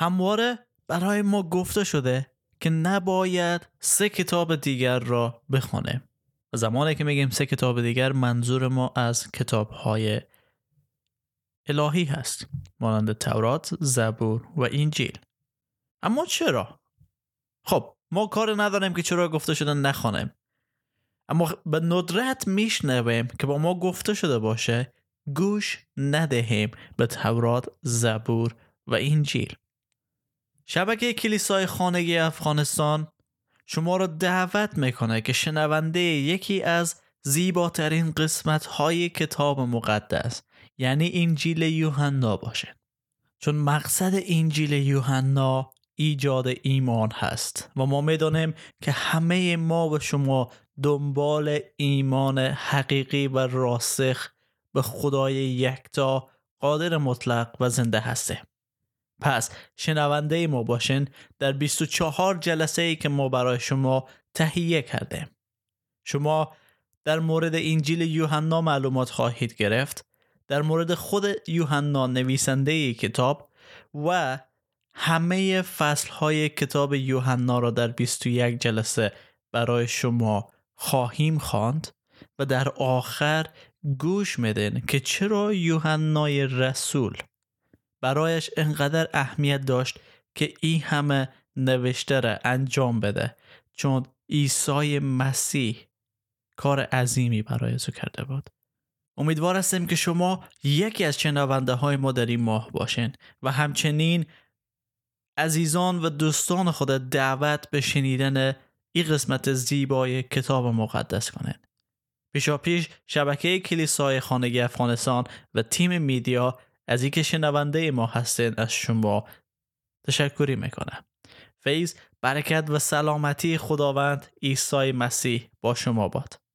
همواره برای ما گفته شده که نباید سه کتاب دیگر را بخوانیم زمانی که میگیم سه کتاب دیگر منظور ما از کتاب های الهی هست مانند تورات، زبور و انجیل. اما چرا؟ خب ما کار نداریم که چرا گفته شده نخوانیم اما به ندرت میشنویم که با ما گفته شده باشه گوش ندهیم به تورات، زبور و انجیل. شبکه کلیسای خانگی افغانستان شما را دعوت می‌کنه که شنونده یکی از زیباترین قسمت های کتاب مقدس یعنی انجیل یوحنا باشه. چون مقصد انجیل یوحنا ایجاد ایمان هست و ما می‌دانیم که همه ما به شما دنبال ایمان حقیقی و راسخ به خدای یکتا قادر مطلق و زنده هسته پس شنونده ما باشین در 24 جلسه ای که ما برای شما تهیه کرده. شما در مورد انجیل یوحنا معلومات خواهید گرفت در مورد خود یوحنا نویسنده کتاب و همه فصل های کتاب یوحنا را در 21 جلسه برای شما خواهیم خواند و در آخر گوش میدن که چرا یوحنای رسول برایش انقدر اهمیت داشت که این همه نوشته را انجام بده چون عیسی مسیح کار عظیمی برای او کرده بود امیدوار هستیم که شما یکی از شنونده های ما در این ماه باشین و همچنین عزیزان و دوستان خود دعوت به شنیدن این قسمت زیبای کتاب مقدس کنند. پیشا پیش شبکه کلیسای خانگی افغانستان و تیم میدیا از اینکه شنونده ما هستین از شما تشکری می‌کنم. فیض برکت و سلامتی خداوند عیسی مسیح با شما باد.